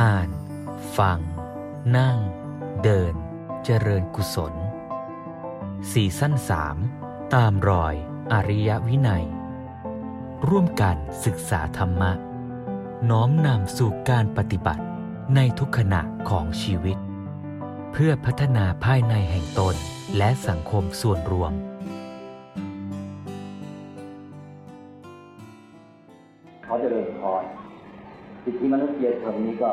อ่าน ฟัง นั่ง เดิน เจริญกุศลสี่สั้นสามตามรอยอริยวินัย ร่วมกันศึกษาธรรมะ น้อมนำสู่การปฏิบัติในทุกขณะของชีวิต เพื่อพัฒนาภายในแห่งตนและสังคมส่วนรวม สิทธิมนุษยชนนี้ก็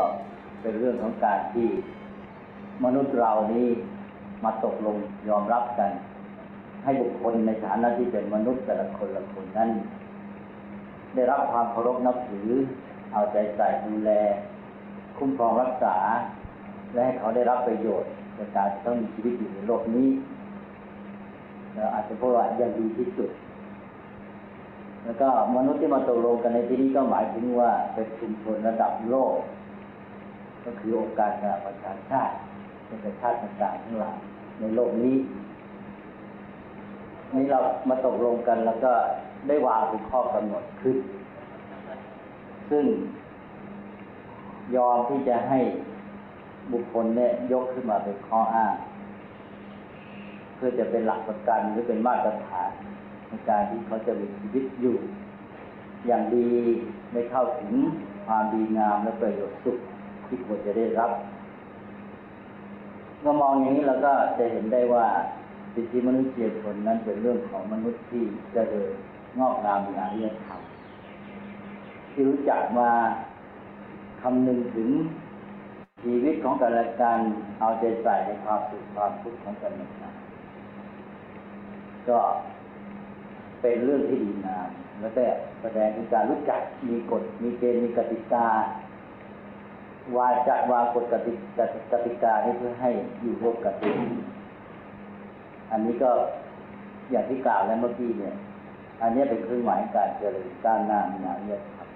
เป็นเรื่องของการที่มนุษย์เรานี้มาตกลงยอมรับกัน ให้บุคคลในฐานะที่เป็นมนุษย์แต่ละคนละคนนั้น ได้รับความเคารพนับถือ เอาใจใส่ดูแล คุ้มครองรักษา และให้เขาได้รับประโยชน์ในการต้องมีชีวิตอยู่ในโลกนี้แล้วอาจจะพูดว่ายังดีที่สุด แล้วก็มนุษย์ที่มาตกลงกันในที่นี้ก็หมายถึงว่าเป็นชุมชนระดับโลก ก็คือองค์การสหประชาชาติเป็นประชาติต่างๆทั้งหลายในโลกนี้นี่เรามาตกลงกันแล้วก็ได้วางเป็นข้อกำหนดขึ้น ซึ่งยอมที่จะให้บุคคลเนี่ยยกขึ้นมาเป็นข้ออ้าง เพื่อจะเป็นหลักประกันหรือเป็นมาตรฐาน ในการที่เขาจะมีชีวิตอยู่ อย่างดีไม่เข้าถึงความดีงามและประโยชน์สุขที่ควรจะได้รับเมื่อมองอย่างนี้เราก็จะเห็นได้ว่าสิทธิมนุษยชนนั้นเป็นเรื่องของมนุษย์ที่เจริญงอกงามในอารยธรรมที่รู้จักมาคำนึงถึงชีวิตของกันและกันเอาใจใส่ในความสุขความทุกข์ของกันและกันก็ เป็นเรื่องที่ดีงามแล้วแต่แสดงถึงการรู้จักมีกฎมีเกณฑ์มีกติกาวาจะวางกฎกติกากติกานี้เพื่อให้อยู่ร่วมกันได้อันนี้ก็อย่างที่กล่าวแล้วเมื่อกี้เนี่ย อันนี้เป็นเครื่องหมายการเจริญก้าวหน้าในนาเรียครับ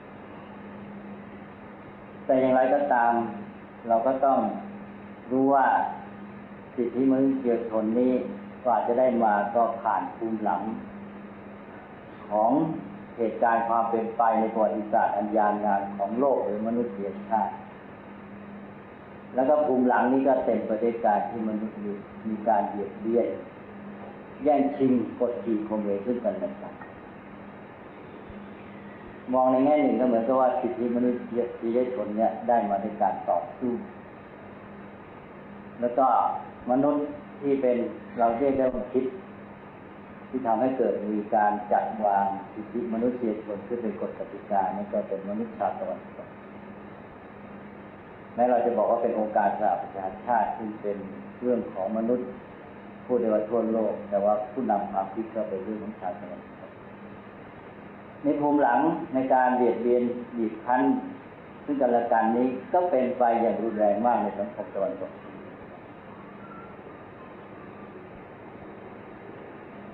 แต่อย่างไรก็ตาม เราก็ต้องรู้ว่าสิทธิมนุษยชนนี้กว่าจะได้มาก็ผ่านภูมิหลัง ของเหตุการณ์ความเป็นไปในประวัติศาสตร์อันยาวนานของโลกหรือมนุษยชาติ แล้วก็ภูมิหลังนี้ก็เต็มไปด้วยการที่มนุษย์มีการเบียดเบียนแย่งชิงกดขี่ข่มเหงซึ่งกันและกันมองในแง่หนึ่งก็เหมือนกับว่าสิทธิมนุษยชนเนี่ยได้มาด้วยการต่อสู้แล้วก็มนุษย์ที่เป็นเราเรียกได้ว่าคิด ที่ทำให้เกิดมีการจัดวางสิทธิมนุษยชนขึ้นเป็นกฎกติกานี่ก็เป็นมนุษย์ชาติตะวันตกแม้เราจะบอกว่าเป็นองค์การสหประชาชาติซึ่เป็นเรื่องของมนุษย์ผู้เดียวทั่วโลก แต่ว่าผู้นำความคิดก็เป็นเรื่องของชาติตะวันตกในภูมิหลังในการเบียดเบียนบีบคั้นซึ่งกันและกันนี้ก็เป็นไปอย่างรุนแรงมากในสังคมตะวันตก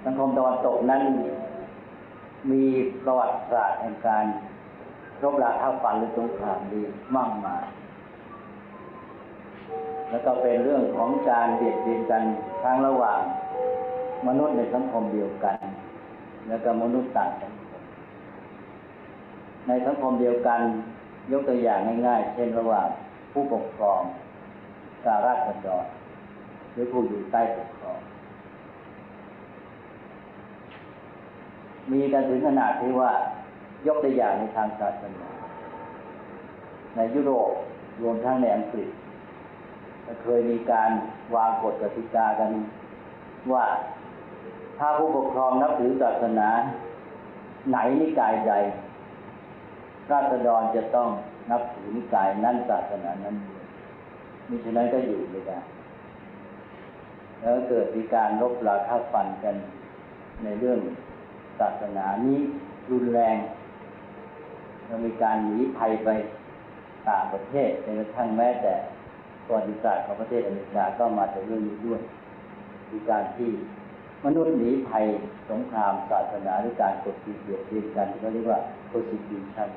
สังคมตะวันตกนั้น มีประวัติศาสตร์แห่งการรบราท่าฟันหรือสงครามดีมากมายแล้วก็เป็นเรื่องของการเบียดเบียนกันทั้งระหว่าง มนุษย์ในสังคมเดียวกัน แล้วก็มนุษย์ต่างสังคมในสังคมเดียวกัน ยกตัวอย่างง่าย ๆ เช่นระหว่างผู้ปกครองกับราษฎรหรือผู้อยู่ใต้ปกครอง มีกันถึงขนาดที่ว่ายกตัวอย่างในทางศาสนา ในยุโรปรวมทั้งในอังกฤษเคยมีการวางกฎกติกากันว่าถ้าผู้ปกครองนับถือศาสนา ไหนนิกายใด ราษฎรจะต้องนับถือนิกายนั้นศาสนานั้นมิฉะนั้นก็อยู่ไม่ได้แล้วเกิดมีการลบราค่าฟันกันในเรื่อง ศาสนานี้รุนแรงแล้วมีการหนีภัยไปต่างประเทศจนกระทั่งแม้แต่ประวัติศาสตร์ของประเทศอเมริกาก็มาจากเรื่องนี้ด้วยมีการที่มนุษย์หนีภัยสงครามศาสนาหรือการกดขี่เบียดเบียนกันที่เขาเรียกว่า persecution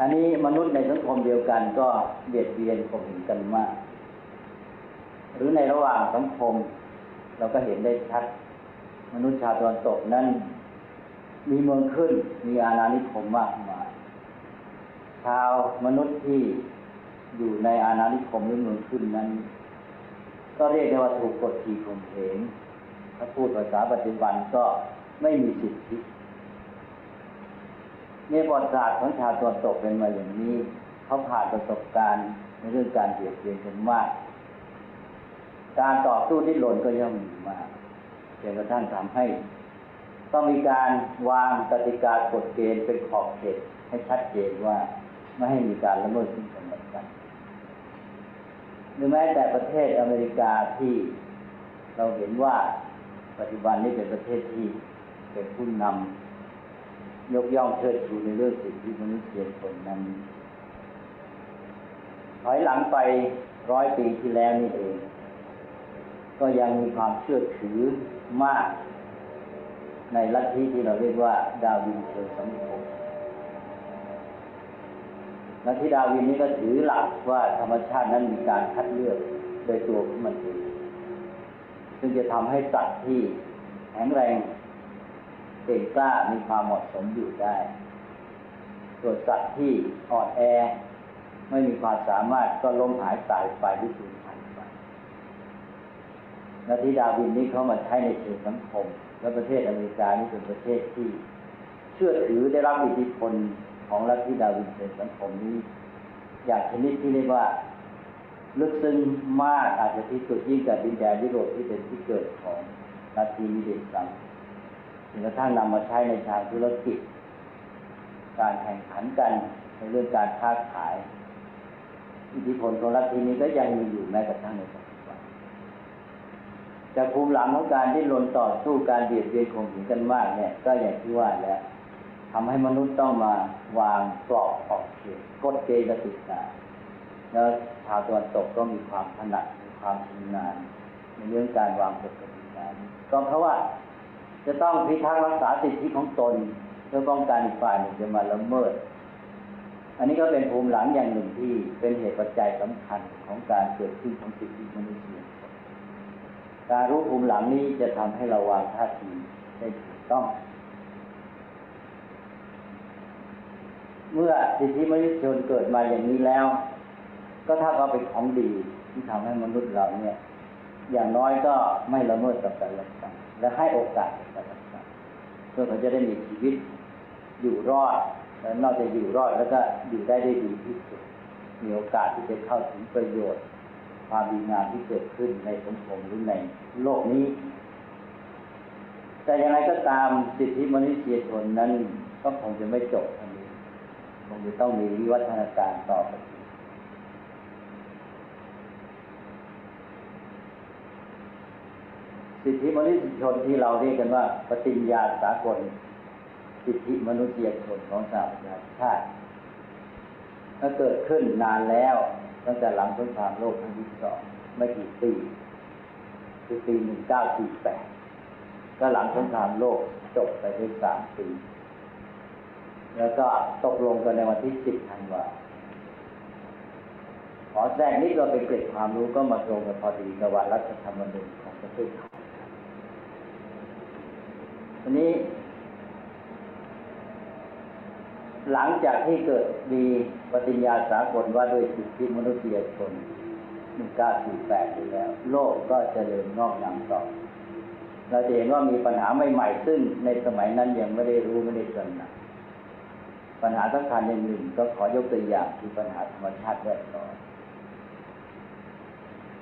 อันนี้มนุษย์ในสังคมเดียวกันก็เบียดเบียนข่มเหงกันมาก หรือในระหว่างสังคม เราก็เห็นได้ชัด มนุษย์ชาวตะวันตกนั้น มีเมืองขึ้น มีอาณานิคมมากมายชาวมนุษย์ที่อยู่ในอาณานิคมหรือเมืองขึ้นนั้น ก็เรียกได้ว่าถูกกดขี่ข่มเหงถ้าพูดภาษาปัจจุบันก็ไม่มีสิทธิเนี่ยประวัติศาสตร์ของชาวตะวันตกเป็นมาอย่างนี้ เขาผ่านประสบการณ์ในเรื่องการเบียดเบียนกันมาก การต่อสู้ที่หล่นก็ย่อมมีมาก นกระทั่งทำให้ ต้องมีการวางกติกากฎเกณฑ์เป็นขอบเขตให้ชัดเจนว่าไม่ให้มีการละเมิดซึ่งกันและกันหรือแม้แต่ประเทศอเมริกาที่เราเห็นว่าปัจจุบันนี้เป็นประเทศที่เป็นผู้นำยกย่องเชิดชูในเรื่องสิทธิมนุษยชนนั้นถอยหลังไปร้อยปีที่แล้วนี่เอง ก็ยังมีความเชื่อถือมาก ในลัทธิที่เราเรียกว่า ดาวินเชิงสังคมลัทธิดาวินนี้ก็ถือหลักว่าธรรมชาตินั้นมีการคัดเลือกโดยตัวของมันเองซึ่งจะทำให้สัตว์ที่แข็งแรงเก่งกล้ามีความเหมาะสมอยู่ได้ ส่วนสัตว์ที่อ่อนแอ ไม่มีความสามารถก็ล้มหายตายไปที่สูญพันธุ์ไป ลัทธิดาวินนี้เขามาใช้ในเชิงสังคม และประเทศอเมริกานี่เป็นประเทศที่ เชื่อถือได้รับอิทธิพลของลัทธิดาวินเชิงสังคมนี้ อย่างชนิดที่เรียกว่าลึกซึ้งมากอาจจะที่สุดยิ่งกับดินแดนยุโรปที่เป็นที่เกิดของลัทธินิเดสังถึงกระทั่งนำมาใช้ในทางธุรกิจ การแข่งขันกันในเรื่องการค้าขาย อิทธิพลของลัทธินี้ก็ยังมีอยู่แม้กระทั่งในปัจจุบัน แต่ภูมิหลังของการที่ลนต่อสู้การเบียดเบียนข่มขืนกันมากเนี่ย ก็อย่างที่ว่าแล้วทำให้มนุษย์ต้องมาวางกรอบขอบเขตกฎเกณฑ์กติกาแล้วชาวตะวันตกก็มีความถนัดมีความชำนาญในเรื่องการวางกฎกติกาก็เพราะว่าจะต้องพิทักษ์รักษาสิทธิของตนเพื่อป้องกันอีกฝ่ายหนึ่งจะมาละเมิด อันนี้ก็เป็นภูมิหลังอย่างหนึ่งที่เป็นเหตุปัจจัยสำคัญของการเกิดขึ้นของสิทธิมนุษยชน การรู้ภูมิหลังนี้จะทำให้เราวางท่าทีได้ถูกต้อง เมื่อสิทธิมนุษยชนเกิดมาอย่างนี้แล้ว ก็ถ้าเขาเป็นของดีที่ทำให้มนุษย์เราเนี่ย อย่างน้อยก็ไม่ละเมิดกับกันและกันและให้โอกาสกับกันและกันเพื่อเขาจะได้มีชีวิตอยู่รอดและนอกจากอยู่รอดแล้วก็อยู่ได้ได้ดีที่สุดมีโอกาสที่จะเข้าถึงประโยชน์ ความดีงามที่เกิดขึ้นในสังคมหรือในโลกนี้ แต่อย่างไรก็ตามสิทธิมนุษยชนนั้นก็คงจะไม่จบเท่านี้คงจะต้องมีวิวัฒนาการต่อไปสิทธิมนุษยชนที่เราเรียกกันว่า ปฏิญญาสากล สิทธิมนุษยชนของสหประชาชาติก็เกิดขึ้นนานแล้ว ตั้งแต่หลังสงครามโลกครั้งที่สองไม่กี่ปีคือปีหนึ่งเก้าสี่แปดก็หลังสงครามโลกจบไปได้สามปี แล้วก็ตกลงกันในวันที่สิบธันวาขอแทรกนิดเราเป็นเกร็ดความรู้ก็มาตรงกันพอดีกับวันรัฐธรรมนูญของประเทศไทยทีนี้ หลังจากที่เกิดมีปฏิญญาสากลว่าด้วยสิทธิมนุษยชน 1948อยู่แล้ว โลกก็เจริญงอกงามต่อ เราจะเห็นว่ามีปัญหาใหม่ๆซึ่งในสมัยนั้นยังไม่ได้รู้ไม่ได้ตระหนักปัญหาสำคัญอย่างหนึ่งก็ขอยกตัวอย่างคือปัญหาธรรมชาติแวดล้อม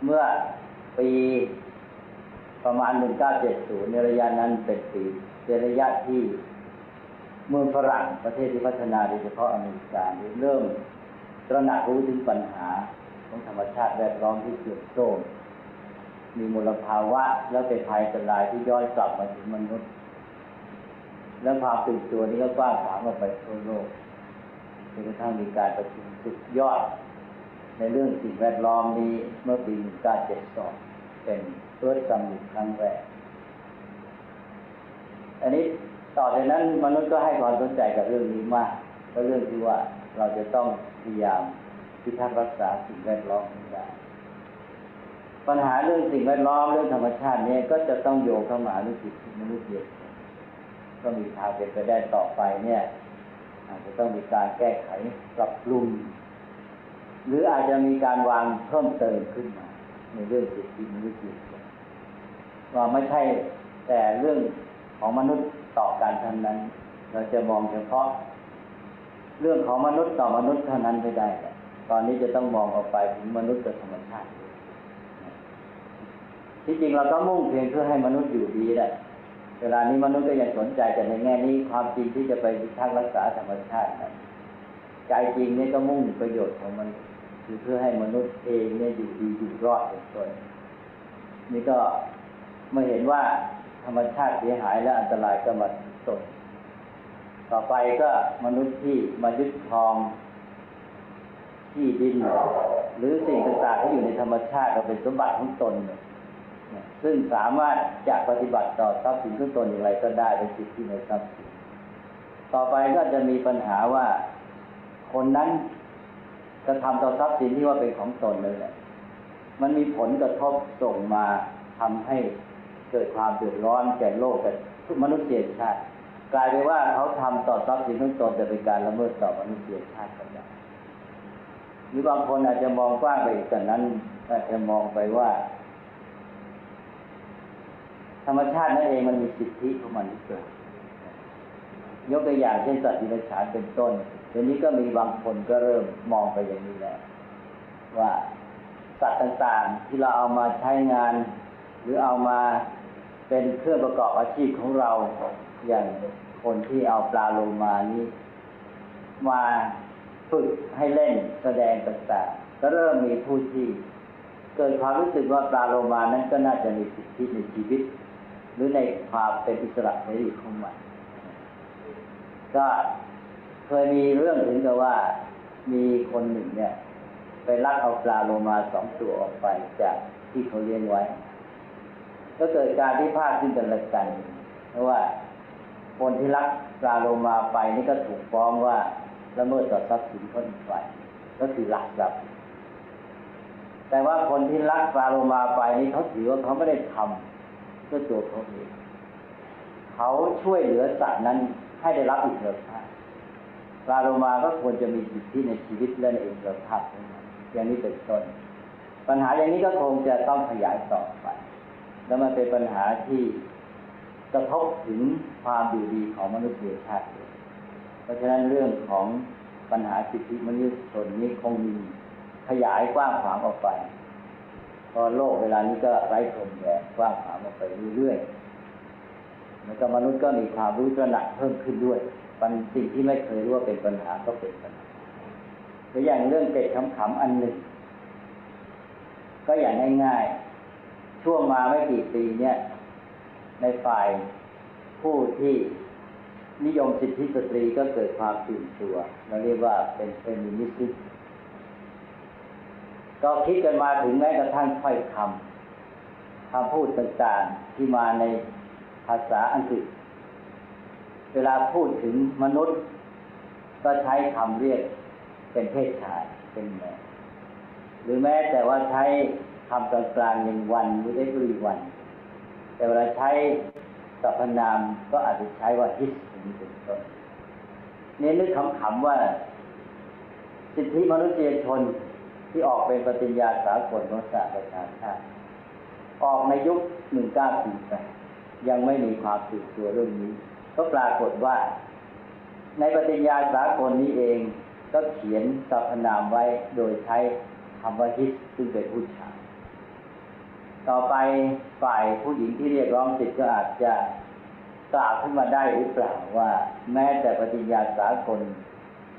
เมื่อปีประมาณ 1970 ในระยะนั้นเป็นปีเป็นระยะที่ เมืองฝรั่งประเทศที่พัฒนาโดยเฉพาะอเมริกาเริ่มตระหนักรู้ถึงปัญหาของธรรมชาติแวดล้อมที่เสื่อมโทรมมีมลภาวะแล้วเป็นภัยอันตรายที่ย้อนกลับมาถึงมนุษย์ และความตื่นตัวนี้ก็กว้างขวางออกไปทั่วโลกจนกระทั่งมีการประชุมสุดยอด ในเรื่องสิ่งแวดล้อมนี้เมื่อปี1972เป็น first summit ครั้งแรกอันนี้ ต่อจากนั้นมนุษย์ก็ให้ความสนใจกับเรื่องนี้มากเพราะเรื่องที่ว่าเราจะต้องพยายามพิทักษ์รักษาสิ่งแวดล้อมให้ได้ปัญหาเรื่องสิ่งแวดล้อมเรื่องธรรมชาตินี้ก็จะต้องโยงเข้ามาเรื่องสิทธิมนุษยชนก็มีทางเป็นไปได้ต่อไปเนี่ย อาจจะต้องมีการแก้ไขปรับปรุงหรืออาจจะมีการวางเพิ่มเติมขึ้นมา ในเรื่องสิทธิมนุษยชนว่าไม่ใช่แต่เรื่องของมนุษย์ ต่อกันเท่านั้น เราจะมองเฉพาะ เรื่องของมนุษย์ต่อมนุษย์เท่านั้นไม่ได้ ตอนนี้จะต้องมองออกไปถึงมนุษย์กับธรรมชาติ ที่จริงเราก็มุ่งเพียงเพื่อให้มนุษย์อยู่ดีแหละเวลานี้มนุษย์ก็ยังสนใจแต่ในแง่นี้ความจริงที่จะไปทักรักษาธรรมชาตินะใจจริงนี่ก็มุ่งประโยชน์ของมันคือเพื่อให้มนุษย์เองเนี่ยอยู่ดีอยู่รอดเป็นต้นนี่ก็มื่เห็นว่า ธรรมชาติเสียหายและอันตรายก็มาตนต่อไปก็มนุษย์ที่มายึดครองที่ดิน หรือสิ่งต่างๆที่อยู่ในธรรมชาติเราเป็นสมบัติของตน ซึ่งสามารถจะปฏิบัติต่อทรัพย์สินของตนอย่างไรก็ได้เป็นสิทธิในทรัพย์สินต่อไปก็จะมีปัญหาว่าคนนั้นกระทำต่อทรัพย์สินที่ว่าเป็นของตนเลยแหละมันมีผลกระทบส่งมาทำให้ เกิดความเดือดร้อนแก่โลกแก่มนุษยชาติ กลายเป็นว่าเขาทำต่อทรัพย์สินของตนจะเป็นการละเมิดต่อมนุษยชาติกันได้หรือบางคนอาจจะมองกว้างไปอีกกว่านั้นอาจจะมองไปว่า ธรรมชาตินั่นเองมันมีสิทธิของมันเกิดยกตัวอย่างเช่นสัตว์ดิบฉานเป็นต้นเดี๋ยวนี้ก็มีบางคนก็เริ่มมองไปอย่างนี้แล้วว่าสัตว์ต่างๆ ที่เราเอามาใช้งาน หรือเอามา เป็นเครื่องประกอบอาชีพของเราอย่างคนที่เอาปลาโลมานี้ มาฝึกให้เล่นแสดงต่างๆก็เริ่มมีผู้ที่เกิดความรู้สึกว่าปลาโลมานั้นก็น่าจะมีสิทธิในชีวิต หรือในความเป็นอิสระเสรีของมันก็เคยมีเรื่องถึงกับว่ามีคนหนึ่งเนี่ย ไปลักเอาปลาโลมาสองตัวออกไปจากที่เขาเลี้ยงไว้ ก็เกิดการที่พาดขึ้นกันละกัน เพราะว่าคนที่ลักปลาโลมาไปนี่ก็ถูกฟ้องว่าละเมิดต่อทรัพย์สินคนอีกฝ่ายก็คือหลักทรัพย์แต่ว่าคนที่ลักปลาโลมาไปนี่เขาถือว่าเขาไม่ได้ทำด้วยตัวเขาเองเขาช่วยเหลือสัตว์นั้นให้ได้รับอิสรภาพปลาโลมาก็ควรจะมีสิทธิในชีวิตและในอิสรภาพอย่างนี้เป็นต้นปัญหาอย่างนี้ก็คงจะต้องขยายต่อไป แล้วมันเป็นปัญหาที่กระทบถึงความอยู่ดีของมนุษยชาติ เพราะฉะนั้นเรื่องของปัญหาสิทธิมนุษยชนนี้คงมีขยายกว้างขวางออกไป พอโลกเวลานี้ก็ไร้พรมแดนกว้างขวางออกไปเรื่อยๆแล้วก็มนุษย์ก็มีความรู้ตระหนักเพิ่มขึ้นด้วยปัญสิ่งที่ไม่เคยรู้ว่าเป็นปัญหาก็เป็นปัญหาตัวอย่างเรื่องเกตขำๆอันหนึ่ง ก็อย่างง่ายๆ ช่วงมาไม่กี่ปีเนี่ย ในฝ่ายผู้ที่นิยมสิทธิสตรีก็เกิดความตื่นตัวเราเรียกว่าเป็นเฟมินิสต์ก็คิดกันมาถึงแม้กระทั่งค่อยคำคำพูดต่างๆที่มาในภาษาอังกฤษ เวลาพูดถึงมนุษย์ ก็ใช้คำเรียกเป็นเพศชายเป็นแม่หรือแม้แต่ว่าใช้ำกลางๆอย่งวันหรือ every วัน แต่เวลาใช้สรรพนามก็อาจจะใช้ว่า his นี้เป็นต้นเนี่นึกขำๆว่า สิทธิมนุษยชนที่ออกเป็นปฏิญญาสากลของสหประชาชาติออกในยุค 1948 ยังไม่มีความตื่นตัวเรื่องนี้ ก็ปรากฏว่า ในปฏิญญาสากลนี้เองก็เขียนสรรพนามไว้โดยใช้คำว่าฮิสซึ่งเป็นผู้ชาย ต่อไปฝ่ายผู้หญิงที่เรียกร้องสิทธิ์ก็อาจจะกล่าวขึ้นมาได้หรือเปล่าว่า แม้แต่ปฏิญญาสากล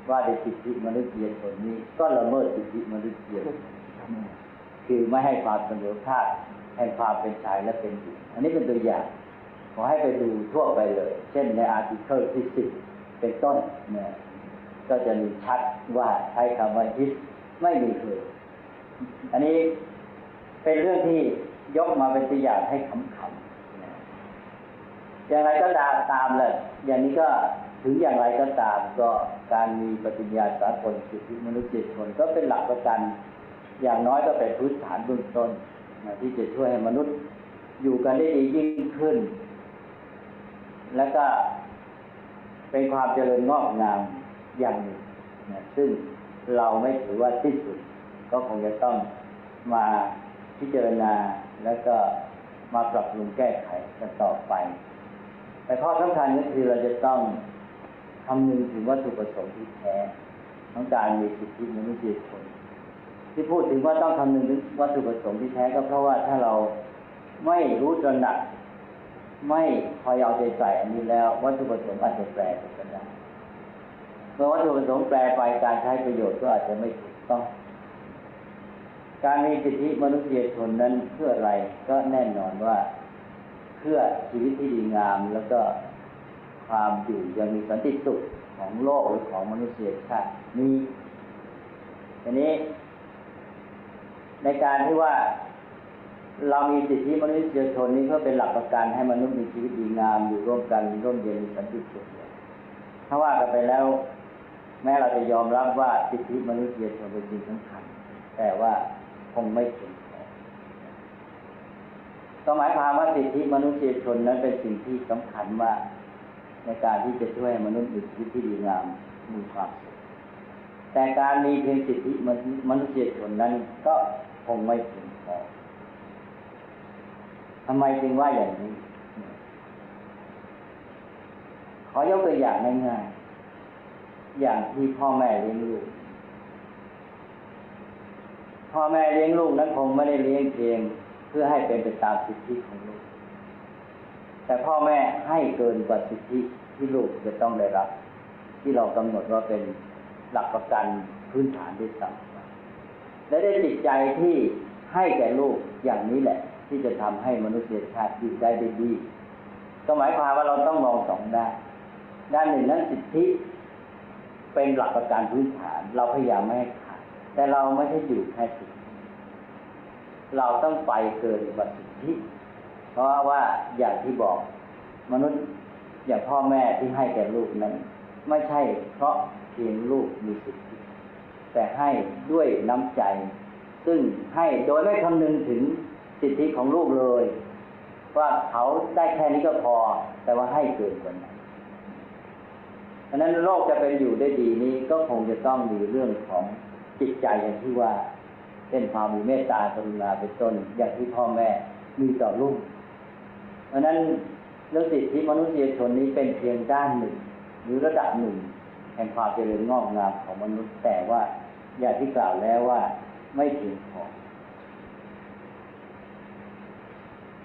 ว่าในสิทธิมนุษยชนนี้ ก็ละเมิดสิทธิมนุษยชนคือไม่ให้ความเสมอภาคแห่งความเป็นชายและเป็นหญิงอันนี้เป็นตัวอย่างขอให้ไปดูทั่วไปเลย เช่นในอาร์ติเคิลที่สิบเป็นต้นเนี่ยก็จะมีชัดว่าใช้คำว่าฮิสไม่มีเลยอันนี้เป็นเรื่องที่ ยกมาเป็นตัวอย่างให้ขำๆอย่างไรก็ตามตามเลย อย่างนี้ก็ถึงอย่างไรก็ตามก็การมีปฏิญญาสากลสิทธิมนุษยชนก็เป็นหลักประกัน อย่างน้อยก็เป็นพื้นฐานเบื้องต้นที่จะช่วยให้มนุษย์อยู่กันได้ดียิ่งขึ้น และก็เป็นความเจริญงอกงามอย่างหนึ่งนะซึ่งเราไม่ถือว่าสิ้นสุด ก็คงจะต้องมาพิจารณา แล้วก็มาปรับปรุงแก้ไขกันต่อไป แต่ข้อสำคัญก็คือเราจะต้องคำนึงถึงวัตถุประสงค์ที่แท้ของการมีสิทธิมนุษยชนที่พูดถึงว่าต้องคำนึงถึงวัตถุประสงค์ที่แท้ก็เพราะว่าถ้าเราไม่รู้ตระหนัก ไม่คอยเอาใจใส่อันนี้แล้ว วัตถุประสงค์อาจจะแปลไปก็ได้เมื่อวัตถุประสงค์แปลไปการใช้ประโยชน์ก็อาจจะไม่ถูกต้อง การมีสิทธิมนุษยชนนั้นเพื่ออะไรก็แน่นอนว่าเพื่อชีวิตที่ดีงามแล้วก็ความอยู่ยังมีสันติสุขของโลกหรือของมนุษยชาตินี้อันนี้ ในการที่ว่าเรามีสิทธิมนุษยชนนี้เพื่อเป็นหลักประกันให้มนุษย์มีชีวิตดีงามอยู่ร่วมกันร่มเย็นมีสันติสุขถ้าว่ากันไปแล้ว แม้เราจะยอมรับว่าสิทธิมนุษยชนเป็นสิ่งสำคัญ แต่ว่า คงไม่ถึงพอก็หมายความว่าสิทธิมนุษยชนนั้นเป็นสิ่งที่สำคัญมากในการที่จะช่วยให้มนุษย์มีชีวิตที่ดีงามมีความสุขแต่การมีเพียงสิทธิมนุษยชนนั้นก็คงไม่ถึงพอทำไมจึงว่าอย่างนี้ ขอยกตัวอย่างง่ายๆอย่างที่พ่อแม่เลี้ยงลูก พ่อแม่เลี้ยงลูกนั้นคงไม่ได้เลี้ยงเพียง เพื่อให้เป็นไปตามสิทธิของลูก แต่พ่อแม่ให้เกินกว่าสิทธิที่ลูกจะต้องได้รับ ที่เรากำหนดว่าเป็นหลักประกันพื้นฐานด้วยซ้ำและได้จิตใจที่ให้แก่ลูกอย่างนี้แหละ ที่จะทำให้มนุษยชาติอยู่ได้ดี ก็หมายความว่าเราต้องมองสองด้านด้านหนึ่งนั้นสิทธิ เป็นหลักประกันพื้นฐาน เราพยายามไม่ให้ข แต่เราไม่ใช่อยู่แค่สิทธิเราต้องไปเกินกว่าสิทธิเพราะว่าอย่างที่บอกมนุษย์อย่างพ่อแม่ที่ให้แก่ลูกนั้น ไม่ใช่เพราะเพียงลูกมีสิทธิแต่ให้ด้วยน้ำใจ ซึ่งให้โดยไม่คำนึงถึงสิทธิของลูกเลย ว่าเขาได้แค่นี้ก็พอ แต่ว่าให้เกินกว่านั้นเพราะนั้นโลกจะเป็นอยู่ได้ดีนี้ก็คงจะต้องมีเรื่องของ จิตใจอย่างที่ว่าเป็นความมีเมตตากรุณาเป็นต้นอย่างที่พ่อแม่มีต่อลูกเพราะนั้นเรื่องสิทธิมนุษยชนนี้เป็นเพียงด้านหนึ่ง หรือระดับหนึ่ง แห่งความเจริญงอกงามของมนุษย์แต่ว่าอย่างที่กล่าวแล้วว่าไม่เพียงพอ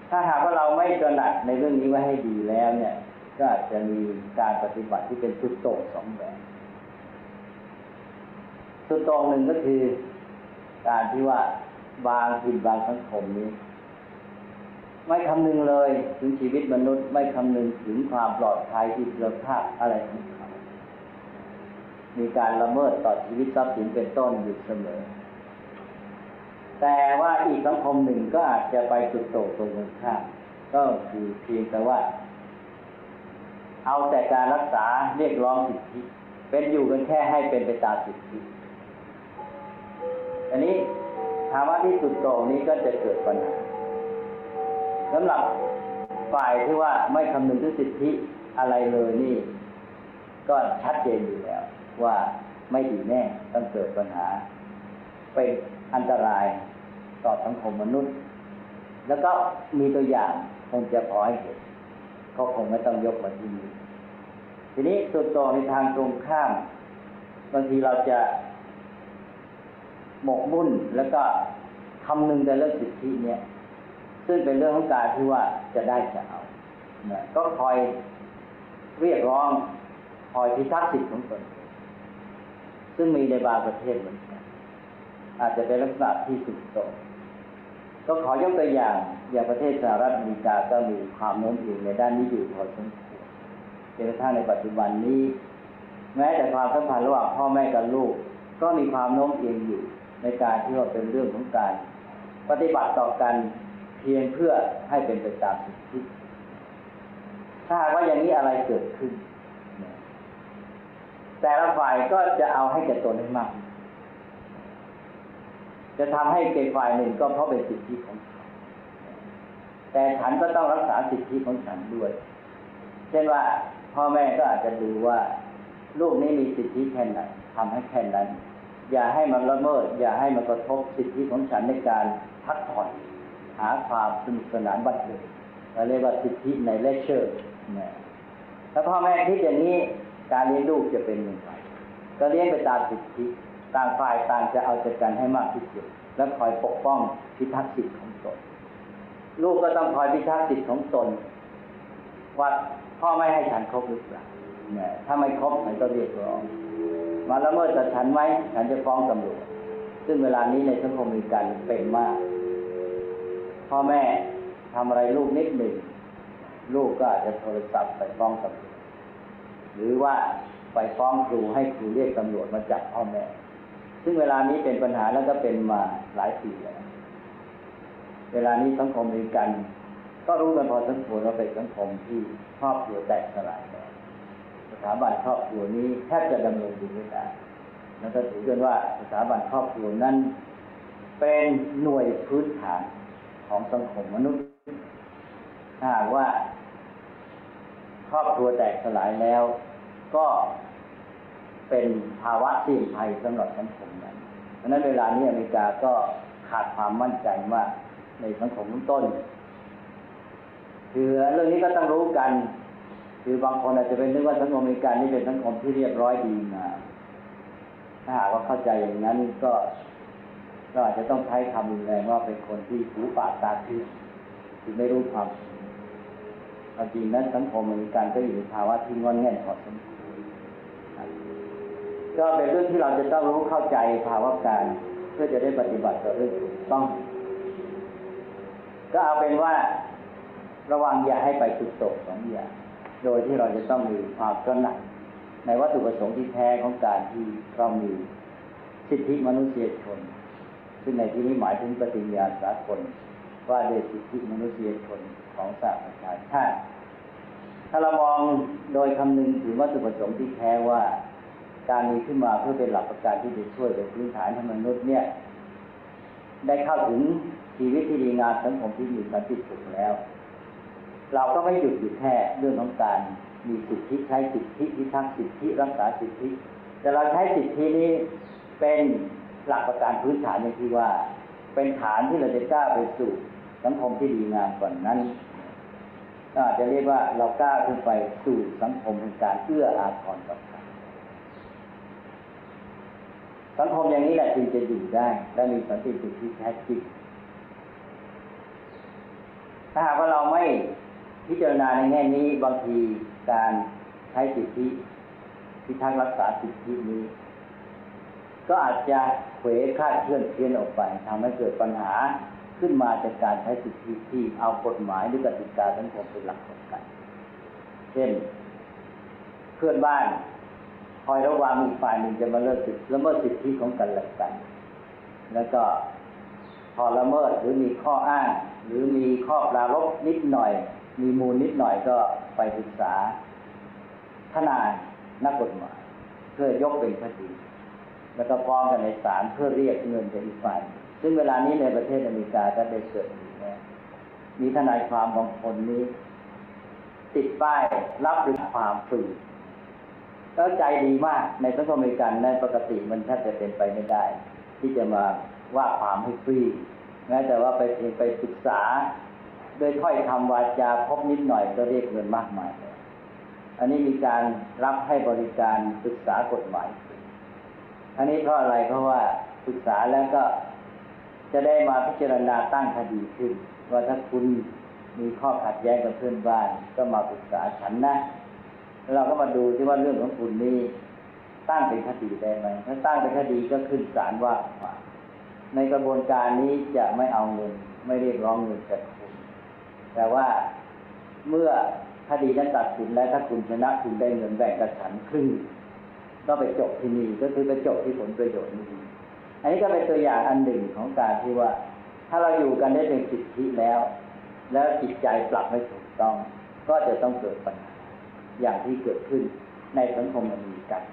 ถ้าหากว่าเราไม่ตระหนักในเรื่องนี้ไว้ให้ดีแล้วเนี่ย ก็อาจจะมีการปฏิบัติที่เป็นสุดโต่งสองแบบ สุดต่งหนึ่งก็คือ การที่ว่าบางถิ่นบางสังคมนี้ ไม่คำนึงเลยถึงชีวิตมนุษย์ ไม่คำนึงถึงความปลอดภัยอิสรภาพอะไรของเขา มีการละเมิดต่อชีวิตทรัพย์สินเป็นต้นอยู่เสมอ แต่ว่าอีกสังคมหนึ่งก็อาจจะไปสุดโต่งตรงกันข้ามก็คือเพียงแต่ว่า เอาแต่การรักษาเรียกร้องสิทธิ เป็นอยู่กันแค่ให้เป็นไปตามสิทธิ อันนี้ภาวะที่สุดโต่งนี้ก็จะเกิดปัญหาสำหรับฝ่ายที่ว่าไม่คำนึงถึงสิทธิอะไรเลยนี่ ก็ชัดเจนอยู่แล้ว ว่าไม่ดีแน่ต้องเกิดปัญหา เป็นอันตรายต่อสังคมมนุษย์ แล้วก็มีตัวอย่างคงจะพอให้เห็นเขาคงไม่ต้องยกมาที่นี้ทีนี้ส่วนต่อในทางตรงข้าม บางทีเราจะ หมกมุ่นแล้วก็คำนึงแต่เรื่องสิทธิเนี่ยซึ่งเป็นเรื่องของการที่ว่าจะได้จะเอานะก็คอยเรียกร้องคอยพิทักษ์สิทธิของตนซึ่งมีในบางประเทศเหมือนกันอาจจะเป็นลักษณะที่สุดโต่งก็ขอยกตัวอย่างอย่างประเทศสหรัฐอเมริกาก็มีความโน้มเอียงในด้านนี้อยู่พอสมควรจนกระทั่งในปัจจุบันนี้ แม้แต่ความสัมพันธ์ระหว่างพ่อแม่กับลูก ก็มีความโน้มเอียงอยู่ ในการที่ว่าเป็นเรื่องของการ ปฏิบัติต่อกันเพียงเพื่อให้เป็นไปตามสิทธิถ้าว่าอย่างนี้อะไรเกิดขึ้น แต่ละฝ่ายก็จะเอาให้แก่ตนให้มาก จะทำให้เกฝ่ายหนึ่งก็เพราะเป็นสิทธิของเขาแต่ฉันก็ต้องรักษาสิทธิของฉันด้วย เช่นว่าพ่อแม่ก็อาจจะดูว่า ลูกนี้มีสิทธิแค่ไหนทำให้แค่นั้น อย่าให้มันละเมิด อย่าให้มันกระทบสิทธิของฉันในการพักผ่อนหาความสนุกสนานบันเทิงเราเรียกว่าสิทธิในเลเชอร์นะถ้าพ่อแม่คิดอย่างนี้การเลี้ยงลูกจะเป็นอยังไงก็เลี้ยงไปตามสิทธิต่างฝ่ายต่างจะเอาใจกันให้มากที่สุดและคอยปกป้องพิทักษ์สิทธิของตน ลูกก็ต้องคอยพิทักษ์สิทธิของตนว่าพ่อไม่ให้ฉันครบหรือเปล่าถ้าไม่ครบฉันก็เรียกร้อง มาละเมิดกับฉันไหมฉันจะฟ้องตำรวจซึ่งเวลานี้ในสังคมมีการเป็นมาก พ่อแม่ทำอะไรลูกนิดหนึ่ง ลูกก็อาจจะโทรศัพท์ไปฟ้องตำรวจหรือว่าไปฟ้องครูให้ครูเรียกตำรวจมาจับพ่อแม่ ซึ่งเวลานี้เป็นปัญหาแล้วก็เป็นมาหลายปีแล้วเวลานี้สังคมมริกัน ก็รู้กันพอสมควรว่าเป็นสังคมที่ครอบครัวแตกสลายแสถาบันครอบครัวนี้แทบจะดำเนินอยู่ไม่ได้แล้วก็ถือกันว่าสถาบันครอบครัวนั้น เป็นหน่วยพื้นฐานของสังคมมนุษย์ถ้าหากว่า ครอบครัวแตกสลายแล้ว ก็เป็นภาวะเสี่ยงภัยสำหรับสังคมนั้นเพราะนั้นเวลานี้อเมริกาก็ขาดความมั่นใจมาในสังคมต้นคือเรื่องนี้ก็ต้องรู้กัน คือบางคนอาจจะเป็นนึกว่าสังคมอเมริกันนี่เป็นสังคมที่เรียบร้อยดีนะถ้าหากว่าเข้าใจอย่างนั้นก็เราอาจจะต้องใช้คำรุนแรงว่าเป็นคนที่หูปากตาทิพย์คือไม่รู้ความจริงเอาจริงนั้นสังคมอเมริกันก็อยู่ในภาวะที่งอนแง่นพอสมควรก็เป็นเรื่องที่เราจะต้องรู้เข้าใจภาวะการ เพื่อจะได้ปฏิบัติต่อเรื่องถูกต้อง ก็เอาเป็นว่า ระวังอย่าให้ไปสุดโต่งสองอย่าง โดยที่เราจะต้องมีความตระหนักในวัตถุประสงค์ที่แท้ของการที่เรามีสิทธิมนุษยชน ซึ่งในที่นี้หมายถึงปฏิญญาสากลว่าด้วยสิทธิมนุษยชนของสหประชาชาติ ถ้าเรามองโดยคำนึงถึงวัตถุประสงค์ที่แท้ว่าการมีขึ้นมาเพื่อเป็นหลักประกันที่จะช่วยเป็นพื้นฐานให้มนุษย์เนี่ย ได้เข้าถึงชีวิตที่ดีงามสังคมที่มีสันติสุขแล้ว เราก็ไม่หยุดอยู่แค่เรื่องของการมีสิทธิใช้สิทธิพิทักษ์สิทธิรักษาสิทธิ แต่เราใช้สิทธินี้เป็นหลักประกันพื้นฐานอย่างที่ว่า เป็นฐานที่เราจะกล้าไปสู่สังคมที่ดีงามกว่านั้นก็อาจจะเรียกว่าเรากล้าขึ้นไปสู่สังคมแห่งการเอื้ออาทรต่อกันสังคมอย่างนี้แหละจึงจะอยู่ได้ และมีสันติสุขที่แท้จริงถ้าหากว่าเราไม่ พิจารณาในแง่นี้บางทีการใช้สิทธิพิทักษ์รักษาสิทธินี้ ก็อาจจะเขวคาดเคลื่อนเพี้ยนออกไปทำให้เกิดปัญหาขึ้นมาจากการใช้สิทธิที่เอากฎหมายหรือกติกาสังคมเป็นหลักสำคัญเช่น เพื่อนบ้านคอยระวังอีกฝ่ายหนึ่งจะมาเลิกสิทธิละเมิดสิทธิของกันและกัน แล้วก็พอละเมิดหรือมีข้ออ้าง หรือมีข้อปรารบนิดหน่อย มีมูลนิดหน่อยก็ไปศึกษาทนายนักกฎหมายเพื่อยกเป็นคดีแล้วก็ฟ้องกันในศาลเพื่อเรียกเงินจากอีกฝ่ายซึ่งเวลานี้ในประเทศอเมริกาก็ได้เกิดอยู่แล้วมีทนายความบางคนนี้ ติดป้ายรับหรือความฟรีแล้วใจดีมากในสังคมอเมริกันในปกติมันแทบจะเป็นไปไม่ได้ ที่จะมาว่าความให้ฟรีแม้แต่ว่าไปไปศึกษา ดยถ้อยคำวาจาพบนิดหน่อยก็เรียกเงินมากมายเลยอันนี้มีการรับให้บริการศึกษากฎหมาย อันนี้เพราะอะไรเพราะว่าศึกษาแล้วก็จะได้มาพิจารณาตั้งคดีขึ้น ว่าถ้าคุณมีข้อขัดแย้งกับเพื่อนบ้าน ก็มาปรึกษาฉันนะแล้วเราก็มาดูที่ว่าเรื่องของคุณนี้ตั้งเป็นคดีได้ไหมถ้าตั้งเป็นคดีก็ขึ้นศาลว่า ในกระบวนการนี้จะไม่เอาเงิน ไม่เรียกร้องเงินจาก แต่ว่าเมื่อคดีนั้นตัดสินแล้วถ้าคุณชนะคุณได้เงินแบ่งกับฉันครึ่งก็ไปจบที่นี่ก็คือไปจบที่ผลประโยชน์นี้อันนี้ก็เป็นตัวอย่างอันหนึ่งของการที่ว่า ถ้าเราอยู่กันได้เป็นสิทธิแล้ว แล้วจิตใจปรับไม่ถูกต้อง ก็จะต้องเกิดปัญหาอย่างที่เกิดขึ้นในสังคมมันมีกัน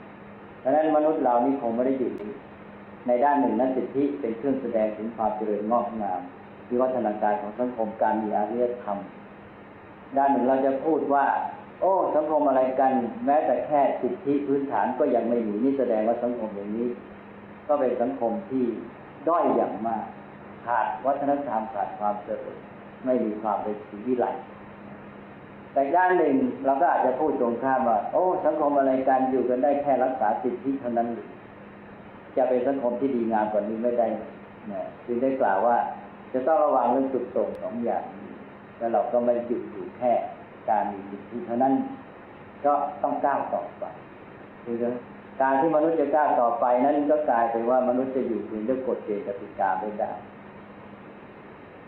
ดังนั้นมนุษย์เรานี่คงไม่ได้อยู่ในด้านหนึ่งนั้นสิทธิเป็นเครื่องแสดงถึงความเจริญงอกงาม วิวัฒนาการของสังคมการมีอารยธรรม ด้านหนึ่งเราจะพูดว่า โอ้ สังคมอะไรกัน แม้แต่แค่สิทธิพื้นฐานก็ยังไม่มีนี่แสดงว่าสังคมอย่างนี้ ก็เป็นสังคมที่ด้อยอย่างมาก ขาดวัฒนธรรมขาดความเจริญไม่มีความเป็นสีวิไลแต่ด้านหนึ่งเราก็อาจจะพูดตรงข้ามว่า โอ้ สังคมอะไรกันอยู่กันได้แค่รักษาสิทธิเท่านั้นหรือจะเป็นสังคมที่ดีงามกว่านี้ไม่ได้นะจึงได้กล่าวว่า จะต้องระวังเรื่องสุดโต่งสองอย่างแล้วเราก็ไม่หยุดอยู่แค่การมีสิทธิเท่านั้นก็ต้องก้าวต่อไปคือการที่มนุษย์จะก้าวต่อไปนั้นก็กลายเป็นว่ามนุษย์จะอยู่เพียงด้วยกฎเกณฑ์กติกาไม่ได้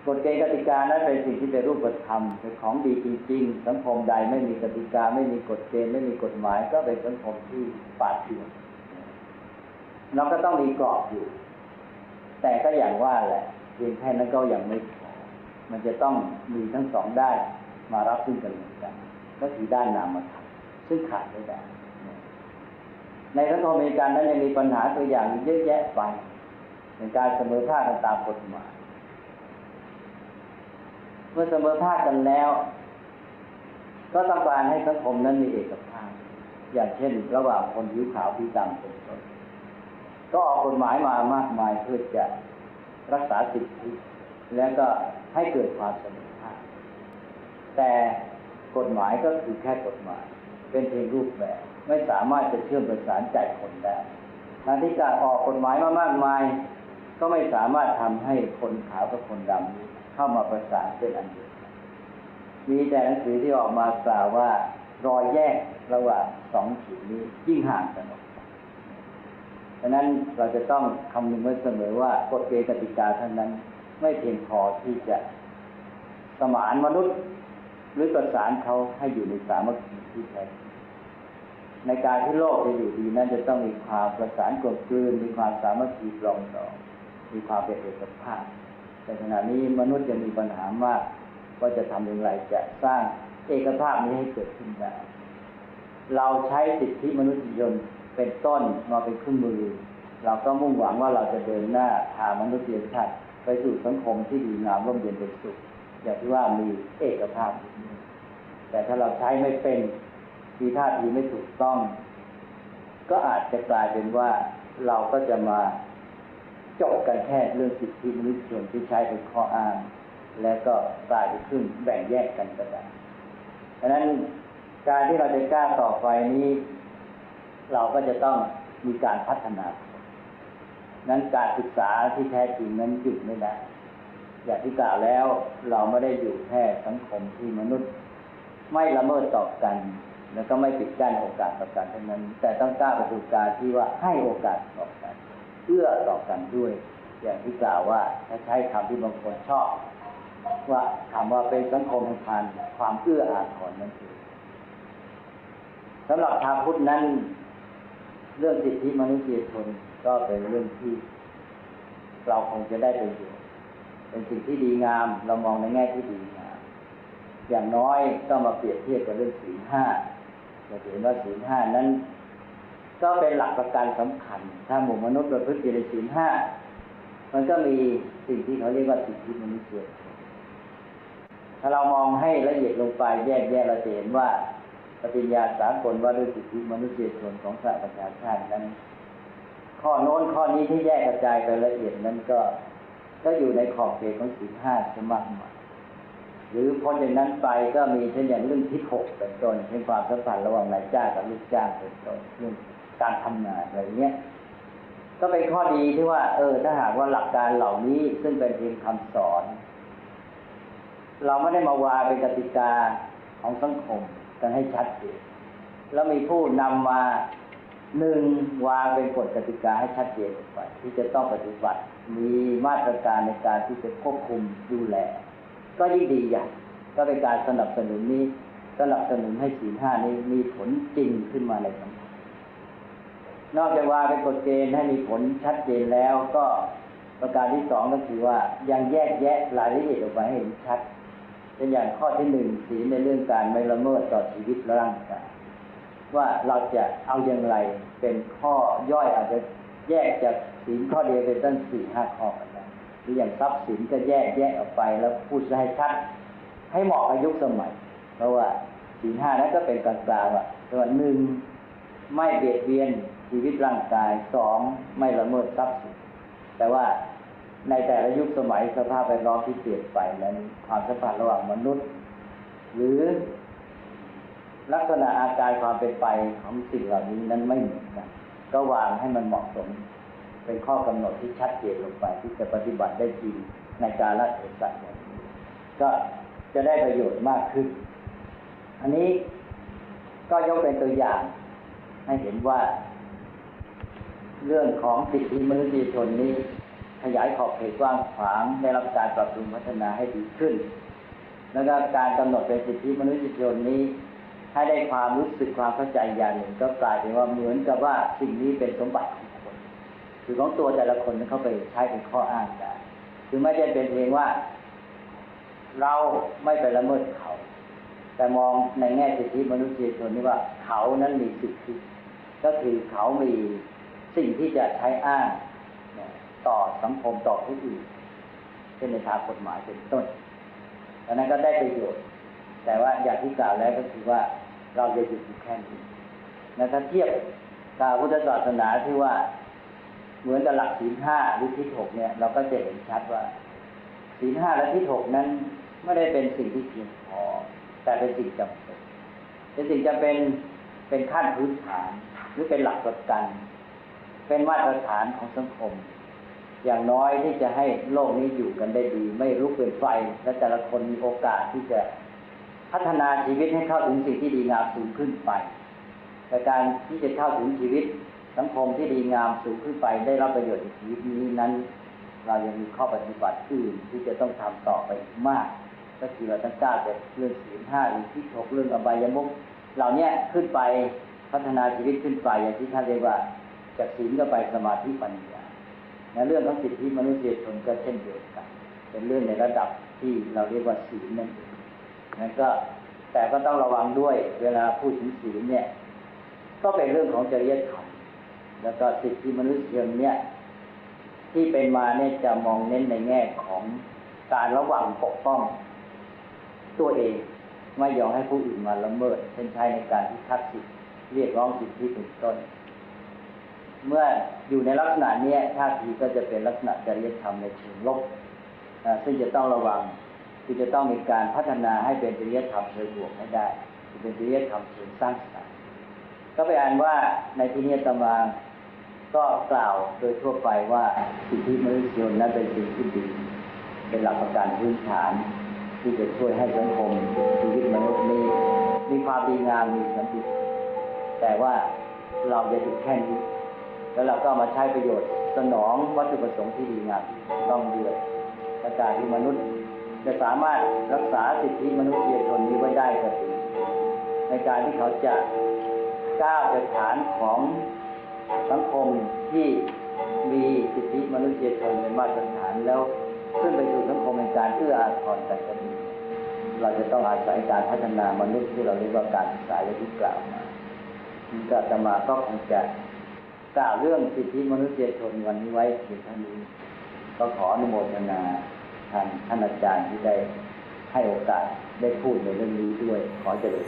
กฎเกณฑ์กติกานั้นเป็นสิ่งที่เป็นรูปธรรมเป็นของดีจริงๆสังคมใดไม่มีกติกาไม่มีกฎเกณฑ์ไม่มีกฎหมาย ก็เป็นสังคมที่ป่าเถื่อนเราก็ต้องมีกรอบอยู่ แต่ก็อย่างว่าแหละ พียงแค่นั้นก็ยังไม่พอมันจะต้องมีทั้งสองด้านมารับซึ่งกันและกันก็คือด้านนามธรรมซึ่งขาดไม่ได้ในสังคมอเมริกันนั้นยังมีปัญหาตัวอย่างเยอะแยะไปในการเสมอภาคกันตามกฎหมายเมื่อเสมอภาคกันแล้ว ก็ต้องการให้สังคมนั้นมีเอกภาพ อย่างเช่น ระหว่างคนผิวขาวผิวดำเป็นต้นก็ออกกฎหมายมามากมายเพื่อจะ รักษาสิทธิและก็ให้เกิดความเสมอภาคแต่กฎหมายก็คือแค่กฎหมาย เป็นเพียงรูปแบบ ไม่สามารถจะเชื่อมประสานใจคนได้ทางที่การออกกฎหมายมามากมาย ก็ไม่สามารถทำให้คนขาวกับคนดำเข้ามาประสานเป็นอันเดียวกันมีแต่หนังสือที่ออกมากล่าวว่ารอยแยกระหว่างสองขีดนี้ยิ่งห่างกันออก ดังนั้นเราจะต้องคำนึงไว้เสมอว่ากฎเกณฑ์กติกาเท่านั้น ไม่เพียงพอที่จะสมานมนุษย์ หรือประสานเขาให้อยู่ในสามัคคีที่แท้ในการที่โลกจะอยู่ดีนั้นจะต้องมีความประสานกลมกลืนมีความสามัคคีปรองดองมีความเป็นเอกภาพแต่ขณะนี้มนุษย์ยังมีปัญหามากว่าจะทำอย่างไรจะสร้างเอกภาพนี้ให้เกิดขึ้นได้เราใช้สิทธิมนุษยชน เป็นต้นมาเป็นเครื่องมือ เราก็มุ่งหวังว่าเราจะเดินหน้าพามนุษยชาติไปสู่สังคมที่ดีงามร่มเย็นเป็นสุขอย่างที่ว่ามีเอกภาพ แต่ถ้าเราใช้ไม่เป็นมีท่าทีไม่ถูกต้อง ก็อาจจะกลายเป็นว่าเราก็จะมาจบกันแค่เรื่องสิทธิมนุษยชนที่ใช้เป็นข้ออ้างและก็กลายเป็นขึ้นแบ่งแยกกันก็ได้ดังนั้นการที่เราจะกล้าต่อไปนี้ เราก็จะต้องมีการพัฒนา นั้นการศึกษาที่แท้จริงนั้นหยุดไม่ได้อย่างที่กล่าวแล้วเราไม่ได้อยู่แค่สังคมที่มนุษย์ ไม่ละเมิดต่อกัน แล้วก็ไม่ปิดกั้นโอกาสต่อกันเท่านั้น แต่ต้องกล้าปฏิบัติการที่ว่าให้โอกาสต่อกันเอื้อต่อกันด้วย อย่างที่กล่าวว่าถ้าใช้คำที่บางคนชอบ ว่าคำว่าเป็นสังคมแห่งการความเอื้ออาทรนั่นเองสำหรับชาวพุทธนั้น เรื่องสิทธิมนุษยชนก็เป็นเรื่องที่ เราคงจะได้ประโยชน์เป็นสิ่งที่ดีงาม เรามองในแง่ที่ดีงาม อย่างน้อยก็มาเปรียบเทียบกับเรื่องศีลห้าจะเห็นว่าศีลห้านั้น ก็เป็นหลักประกันสำคัญ ถ้าหมู่มนุษย์ประพฤติในศีลห้ามันก็มีสิ่งที่เขาเรียกว่าสิทธิมนุษยชนถ้าเรามองให้ละเอียดลงไปแยกแยะเราจะเห็นว่า ปฏิญญาสากลว่าด้วยสิทธิมนุษยชนของสหประชาชาตินั้น ข้อโน้นข้อนี้ที่แยกกระจายไปละเอียดนั้นก็ ก็อยู่ในขอบเขตของศีลห้าสมากมายหรือพ้นจากนั้นไปก็มีเช่นอย่างเรื่องทิศหกเป็นต้นเช่นความสัมพันธ์ระหว่างนายจ้างกับลูกจ้างเป็นต้นเรื่องการทำงานอะไรเงี้ยก็เป็นข้อดีที่ว่า เออถ้าหากว่าหลักการเหล่านี้ซึ่งเป็นเพียงคำสอน เราไม่ได้มาวาเป็นกติกาของสังคม กันให้ชัดเจนแล้วมีผู้นำมาหนึ่งวางเป็นกฎกติกาให้ชัดเจนไป ที่จะต้องปฏิบัติ มีมาตรการในการที่จะควบคุมดูแล ก็ยิ่งดีอย่างก็เป็นการสนับสนุนนี้สนับสนุนให้ศีลห้านี้มีผลจริงขึ้นมาในสังคมนอกจากว่าเป็นกฎเกณฑ์ให้มีผลชัดเจนแล้วก็ประการที่สองก็คือว่ายังแยกแยะรายละเอียดออกไปให้เห็นชัด เป็นอย่างข้อที่หนึ่งศีลในเรื่องการไม่ละเมิดต่อชีวิตและร่างกายว่าเราจะเอาอย่างไรเป็นข้อย่อยอาจจะแยกจากศีลข้อเดียวเป็นตั้งสี่ห้าข้อกันได้หรืออย่างทรัพย์สินก็แยกแยะออกไปแล้วพูดให้ชัดให้เหมาะกับยุคสมัย เพราะว่าศีลห้านั้นก็เป็นกลางๆว่าตัวหนึ่งไม่เบียดเบียนชีวิตร่างกายสองไม่ละเมิดทรัพย์สินแต่ว่า ในแต่ละยุคสมัยสภาพแวดล้อมที่เปลี่ยนไปนั้นความสัมพันธ์ระหว่างมนุษย์ หรือลักษณะอาการความเป็นไปของสิ่งเหล่านี้นั้นไม่เหมือนกันก็วางให้มันเหมาะสม เป็นข้อกำหนดที่ชัดเจนลงไป ที่จะปฏิบัติได้จริงในการละเทศะอย่างนี้ก็จะได้ประโยชน์มากขึ้น อันนี้ก็ยกเป็นตัวอย่าง ให้เห็นว่า เรื่องของสิทธิมนุษยชนนี้ ขยายขอบเขตกว้างขวางได้รับการปรับปรุงพัฒนาให้ดีขึ้น แล้วก็การกำหนดเป็นสิทธิมนุษยชนนี้ให้ได้ความรู้สึกความเข้าใจอย่างหนึ่ง ก็กลายเป็นว่าเหมือนกับว่าสิ่งนี้เป็นสมบัติของคนคือของตัวแต่ละคนเข้าไปใช้เป็นข้ออ้างได้คือไม่ใช่เป็นเพียงว่า เราไม่ไปละเมิดเขา แต่มองในแง่สิทธิมนุษยชนนี่ว่าเขานั้นมีสิทธิ ก็คือเขามีสิ่งที่จะใช้อ้าง ต่อสังคมต่อผู้อื่นเช่นในทางกฎหมายเป็นต้นดังนั้นก็ได้ประโยชน์ แต่ว่าอย่างที่กล่าวแล้วก็คือว่าเราจะหยุดอยู่แค่นี้นะถ้าเทียบกับพุทธศาสนาที่ว่าเหมือนกับหลักศีลห้าหรือทิฏหกเนี่ยเราก็จะเห็นชัดว่าศีลห้าและทิฏหกนั้นไม่ได้เป็นสิ่งที่เพียงพอแต่เป็นสิ่งจำเป็นเป็นสิ่งจำเป็นเป็นขั้นพื้นฐาน หรือเป็นหลักกฎกัน เป็นมาตรฐานของสังคม อย่างน้อยที่จะให้โลกนี้อยู่กันได้ดี ไม่รุกเป็นไฟ และแต่ละคนมีโอกาสที่จะพัฒนาชีวิตให้เข้าถึงสิ่งที่ดีงามสูงขึ้นไปแต่การที่จะเข้าถึงชีวิตสังคมที่ดีงามสูงขึ้นไป ได้รับประโยชน์ในชีวิตนี้นั้น เรายังมีข้อปฏิบัติอื่นที่จะต้องทำต่อไปมากก็คือเราต้องกล้าแต่เรื่องศีลห้าหรือที่หกเรื่องอบายมุกเหล่านี้ขึ้นไปพัฒนาชีวิตขึ้นไปอย่างที่ท่านเรียกว่าจากศีลก็ไปสมาธิปัญญา ในเรื่องของสิทธิมนุษยชนก็เช่นเดียวกัน เป็นเรื่องในระดับที่เราเรียกว่าศีลนั่นเองนั่นก็แต่ก็ต้องระวังด้วย เวลาพูดถึงศีลเนี่ย ก็เป็นเรื่องของจริยธรรมแล้วก็สิทธิมนุษยชนเนี่ย ที่เป็นมาเนี่ยจะมองเน้นในแง่ของการระวังปกป้อง ตัวเองไม่ยอมให้ผู้อื่นมาละเมิดเช่นใช้ในการที่คัดสิทธิเรียกร้องสิทธิเป็นต้น เมื่ออยู่ในลักษณะนี้ท่าทีก็จะเป็นลักษณะจริยธรรมในเชิงลบซึ่งจะต้องระวังคือจะต้องมีการพัฒนาให้เป็นจริยธรรมเชิงบวกให้ได้เป็นจริยธรรมเชิงสร้างสรรค์ก็ไปอ่านว่าในที่นี้ตมาก็กล่าวโดยทั่วไปว่าสิทธิมนุษยชนนั้นเป็นสิ่งที่ดีเป็นหลักประกันพื้นฐาน ที่จะช่วยให้สังคมชีวิตมนุษย์นี้มีความดีงามมีสันติแต่ว่าเราจะถึงแค่นี้ แล้วเราก็มาใช้ประโยชน์สนองวัตถุประสงค์ที่ดีงามต้องเดือดและการที่มนุษย์ จะสามารถรักษาสิทธิมนุษยชนนี้ไว้ได้ก็ดีในการที่เขาจะก้าวจากฐานของสังคมที่มีสิทธิมนุษยชนเป็นมาตรฐานแล้วขึ้นไปสู่สังคมในการเอื้ออาทรกันก็ดีเราจะต้องอาศัยการพัฒนามนุษย์ที่เราเรียกว่าการศึกษาอย่างที่กล่าวมาก็จะมาก็คงจะ กล่าวเรื่องสิทธิมนุษยชนวันนี้ไว้เพียงเท่านี้ ก็ขออนุโมทนาท่านท่านอาจารย์ที่ได้ให้โอกาสได้พูดในเรื่องนี้ด้วย ขอเจริญ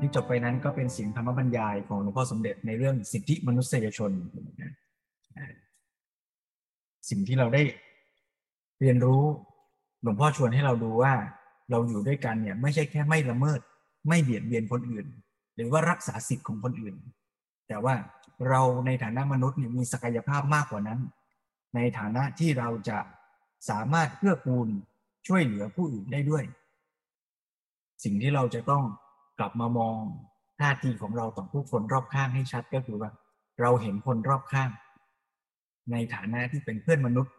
ที่จบไปนั้นก็เป็นเสียงธรรมบรรยายของหลวงพ่อสมเด็จในเรื่องสิทธิมนุษยชน สิ่งที่เราได้เรียนรู้ หลวงพ่อชวนให้เราดูว่าเราอยู่ด้วยกันเนี่ยไม่ใช่แค่ไม่ละเมิด ไม่เบียดเบียนคนอื่น หรือว่ารักษาสิทธิ์ของคนอื่น แต่ว่าเราในฐานะมนุษย์เนี่ยมีศักยภาพมากกว่านั้น ในฐานะที่เราจะสามารถเพื่อกูลช่วยเหลือผู้อื่นได้ด้วย สิ่งที่เราจะต้องกลับมามองท่าทีของเราต่อผู้คนรอบข้างให้ชัดก็คือว่า เราเห็นคนรอบข้าง ในฐานะที่เป็นเพื่อนมนุษย์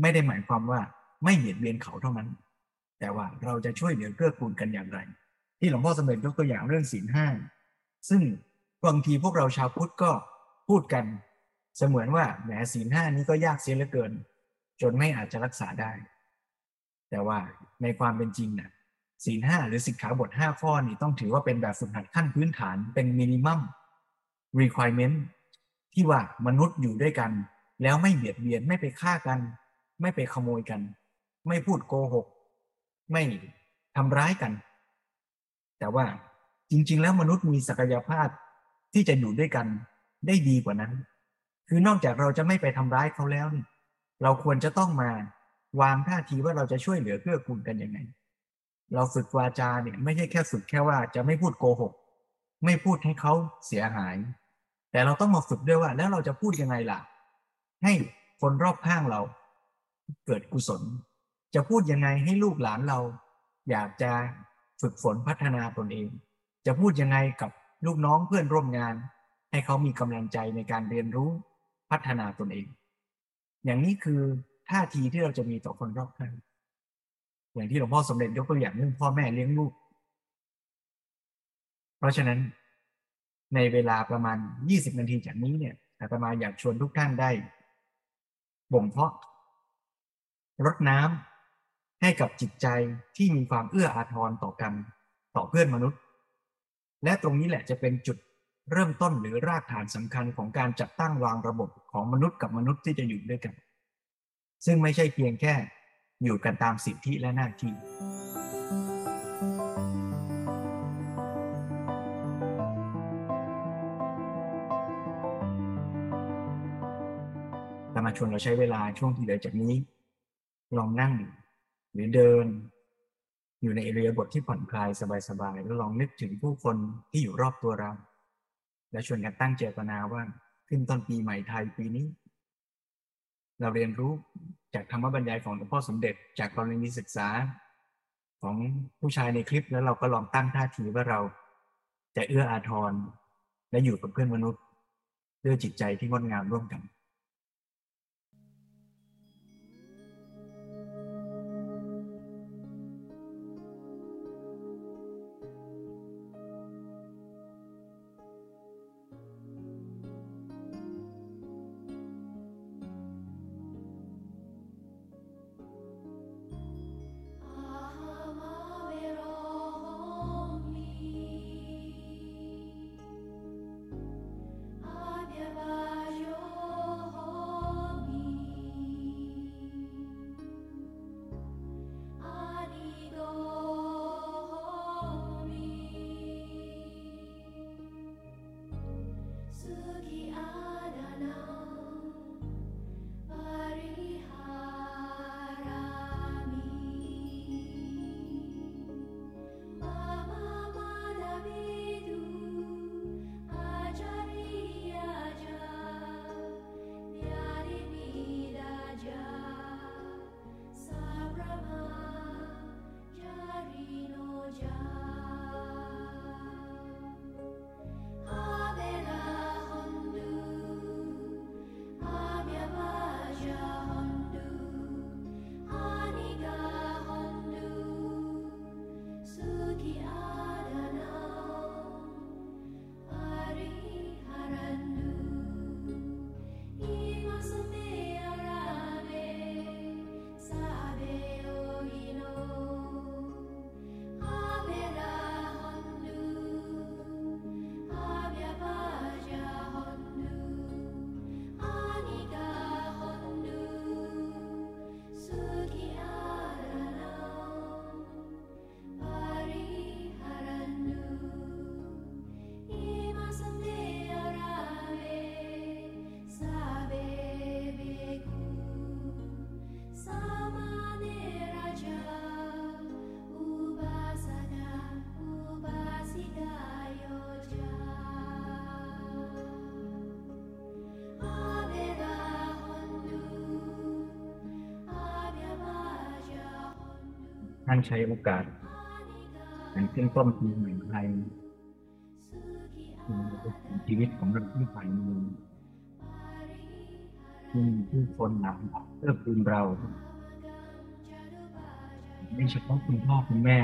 ไม่ได้หมายความว่า ไม่เบียดเบียนเขาเท่านั้น แต่ว่าเราจะช่วยเหลือเกื้อกูลกันอย่างไร ที่หลวงพ่อสมเด็จยกตัวอย่างเรื่องศีลห้าซึ่งบางทีพวกเราชาวพุทธก็พูดกัน เสมือนว่าแหมศีลห้านี้ก็ยากเสียเหลือเกิน จนไม่อาจจะรักษาได้ แต่ว่าในความเป็นจริงนะ่ะศีลห้าหรือสิกขาบทห้าข้อนี่ต้องถือว่าเป็นแบบฝึกหัดขั้นพื้นฐานเป็นมินิมัม requirement ที่ว่ามนุษย์อยู่ด้วยกัน แล้วไม่เบียดเบียนไม่ไปฆ่ากัน ไม่ไปขโมยกัน ไม่พูดโกหก ไม่ทำร้ายกัน แต่ว่าจริง ๆ แล้วมนุษย์มีศักยภาพที่จะอยู่ด้วยกันได้ดีกว่านั้น คือนอกจากเราจะไม่ไปทำร้ายเขาแล้ว เราควรจะต้องมาวางท่าทีว่าเราจะช่วยเหลือเพื่อกูลกันยังไง เราฝึกวาจาเนี่ยไม่ใช่แค่ฝึกแค่ว่าจะไม่พูดโกหก ไม่พูดให้เขาเสียหาย แต่เราต้องมาฝึกด้วยว่า แล้วเราจะพูดยังไงล่ะ ให้คนรอบข้างเราเกิดกุศล จะพูดยังไงให้ลูกหลานเรา อยากจะฝึกฝนพัฒนาตนเอง จะพูดยังไงกับลูกน้องเพื่อนร่วมงาน ให้เขามีกำลังใจในการเรียนรู้พัฒนาตนเอง อย่างนี้คือท่าทีที่เราจะมีต่อคนรอบข้างอย่างที่หลวงพ่อสมเด็จยกตัวอย่างเรื่องพ่อแม่เลี้ยงลูก เพราะฉะนั้นในเวลาประมาณ 20 นาทีจากนี้เนี่ยอาตมาอยากชวนทุกท่านได้บ่มเพาะรดน้ำ ให้กับจิตใจที่มีความเอื้ออาทรต่อกันต่อเพื่อนมนุษย์ และตรงนี้แหละจะเป็นจุดเริ่มต้นหรือรากฐานสำคัญของการจัดตั้งวางระบบของมนุษย์กับมนุษย์ที่จะอยู่ด้วยกัน ซึ่งไม่ใช่เพียงแค่อยู่กันตามสิทธิและหน้าที่แต่มาชวนเราใช้เวลาช่วงที่เหลือจากนี้ ลองนั่ง หรือเดิน อยู่ในเอรียบทที่ผ่อนคลายสบายๆแล้วลองนึกถึงผู้คนที่อยู่รอบตัวเรา และชวนกันตั้งเจตนาว่าขึ้นต้นปีใหม่ไทยปีนี้ เราเรียนรู้จากธรรมบรรยายของหลวงพ่อสมเด็จจากกรณีศึกษา ของผู้ชายในคลิปแล้วเราก็ลองตั้งท่าทีว่าเราจะเอื้ออาทรและอยู่กับเพื่อนมนุษย์ด้วยจิตใจที่งดงามร่วมกัน ท่านใช้โอกาสอย่างขึ้นต้นปีใหม่ไทยชีวิตของเราที่ผ่านมือมีผู้คนหนักเพื่อคุณเราไม่เฉพาะคุณพ่อคุณแม่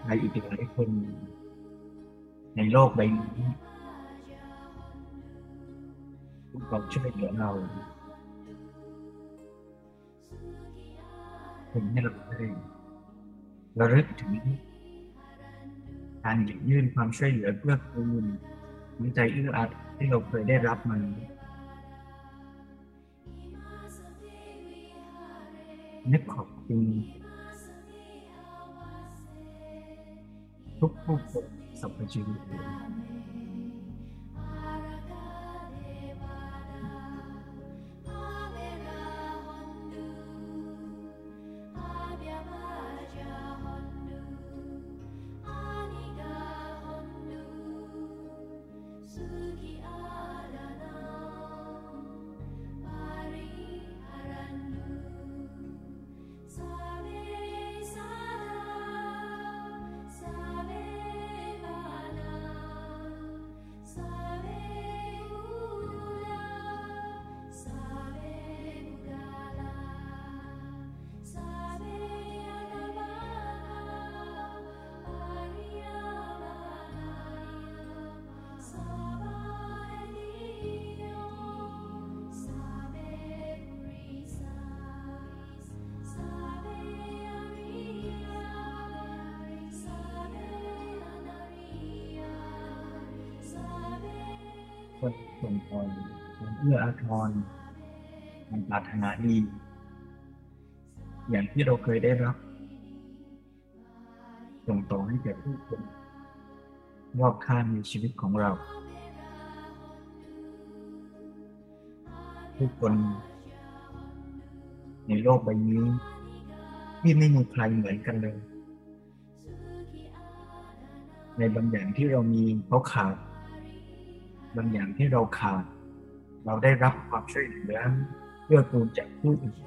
ใครอีกหลายคน ในโลกใบนี้ทุกคนช่วยเหลือเรา ถึงให้เราได้ระลึกถึงการหยิบยื่นความช่วยเหลือเพื่อคูณน้ำใจเอื้ออาทรที่เราเคยได้รับมานึกขอบคุณทุกผู้คนสรรพชีวิต คนเอื้ออารมันปรารถนาดี อย่างที่เราเคยได้รับ ส่งต่อให้แก่ผู้คนรอบข้างในชีวิตของเรา ผู้คนในโลกใบนี้ที่ไม่มีใครเหมือนกันเลย ในบางอย่างที่เรามีเขาขาด บางอย่างที่เราขาด เราได้รับความช่วยเหลือเพื่อกูลจากผู้อื่น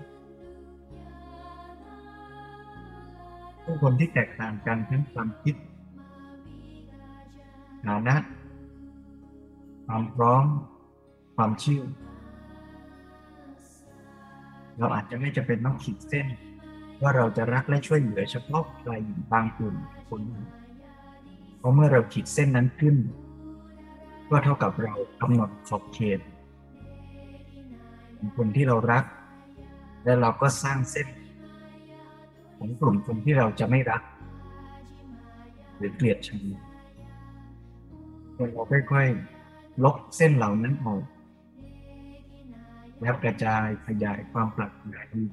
ผู้คนที่แตกต่างกันทั้งความคิดฐานะ ความพร้อม ความเชื่อเราอาจจะไม่จำเป็นต้องขีดเส้น ว่าเราจะรักและช่วยเหลือเฉพาะใครบางกลุ่มคนหนึ่งเพราะเมื่อเราขีดเส้นนั้นขึ้น ก็เท่ากับเรากำหนดขอบเขต ของคนที่เรารัก และเราก็สร้างเส้นของกลุ่มคนที่เราจะไม่รัก หรือเกลียดชังเราค่อยๆลบเส้นเหล่านั้นออกแล้วกระจายขยายความปรารถนาดี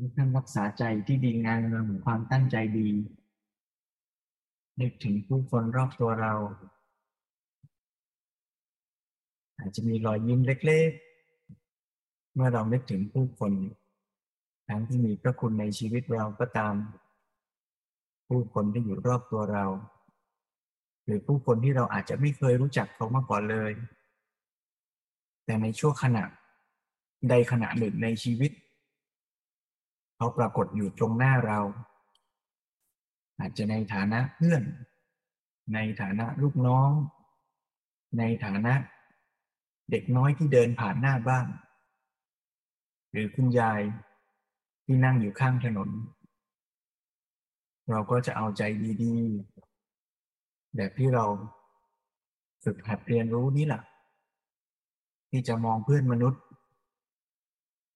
ทุกท่านรักษาใจที่ดีงามเรื่องความตั้งใจดีนึกถึงผู้คนรอบตัวเรา อาจจะมีรอยยิ้มเล็ก ๆ เมื่อเรานึกถึงผู้คน ทั้งที่มีพระคุณในชีวิตเราก็ตาม ผู้คนที่อยู่รอบตัวเรา หรือผู้คนที่เราอาจจะไม่เคยรู้จักเขามาก่อนเลย แต่ในช่วงขณะใดขณะหนึ่งในชีวิต เขาปรากฏอยู่ตรงหน้าเรา อาจจะในฐานะเพื่อน ในฐานะลูกน้อง ในฐานะ เด็กน้อยที่เดินผ่านหน้าบ้าน หรือคุณยายที่นั่งอยู่ข้างถนน เราก็จะเอาใจดีๆ แบบที่เราฝึกหัดเรียนรู้นี่แหละที่จะมองเพื่อนมนุษย์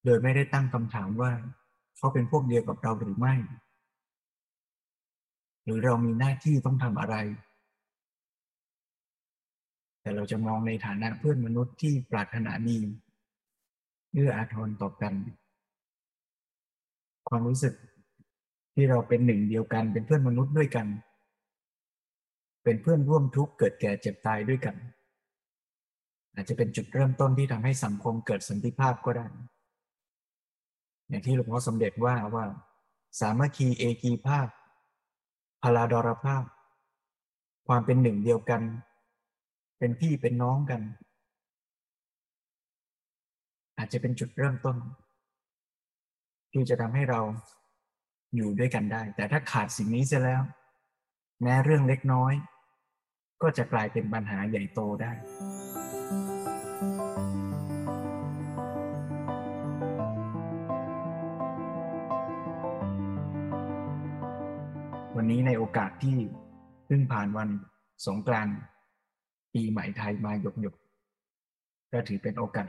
โดยไม่ได้ตั้งคำถามว่า เขาเป็นพวกเดียวกับเราหรือไม่ หรือเรามีหน้าที่ต้องทำอะไร แต่เราจะมองในฐานะเพื่อนมนุษย์ที่ปรารถนาดีเอื้ออาทรต่อกัน ความรู้สึกที่เราเป็นหนึ่งเดียวกัน เป็นเพื่อนมนุษย์ด้วยกัน เป็นเพื่อนร่วมทุกข์เกิดแก่เจ็บตายด้วยกัน อาจจะเป็นจุดเริ่มต้นที่ทำให้สังคมเกิดสันติภาพก็ได้ อย่างที่หลวงพ่อสมเด็จว่าว่า สามัคคีเอกีภาพพลาดรภาพ ความเป็นหนึ่งเดียวกัน เป็นพี่เป็นน้องกัน อาจจะเป็นจุดเริ่มต้น ที่จะทำให้เราอยู่ด้วยกันได้ แต่ถ้าขาดสิ่งนี้เสียแล้ว แม้เรื่องเล็กน้อย ก็จะกลายเป็นปัญหาใหญ่โตได้ วันนี้ในโอกาสที่เพิ่งผ่านวันสงกรานต์ปีใหม่ไทยมาหยกหยกก็ถือเป็นโอกาส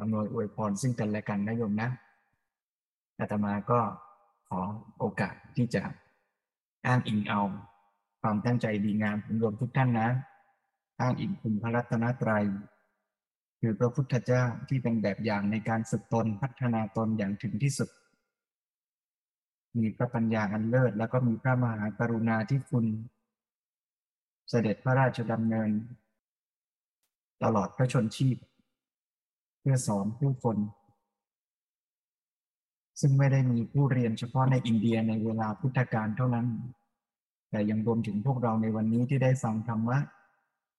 อำนวยอวยพรซึ่งกันและกันนะโยมนะอาตมาก็ขอโอกาสที่จะอ้างอิงเอา ความตั้งใจดีงามของโยมทุกท่านนะ อ้างอิงคุณพระรัตนตรัยคือพระพุทธเจ้าที่เป็นแบบอย่างในการฝึกตนพัฒนาตนอย่างถึงที่สุด มีพระปัญญาอันเลิศ แล้วก็มีพระมหากรุณาที่คุณ เสด็จพระราชดำเนิน ตลอดพระชนชีพ เพื่อสอนผู้คน ซึ่งไม่ได้มีผู้เรียนเฉพาะในอินเดียในเวลาพุทธกาลเท่านั้น แต่ยังรวมถึงพวกเราในวันนี้ที่ได้ฟังธรรมะ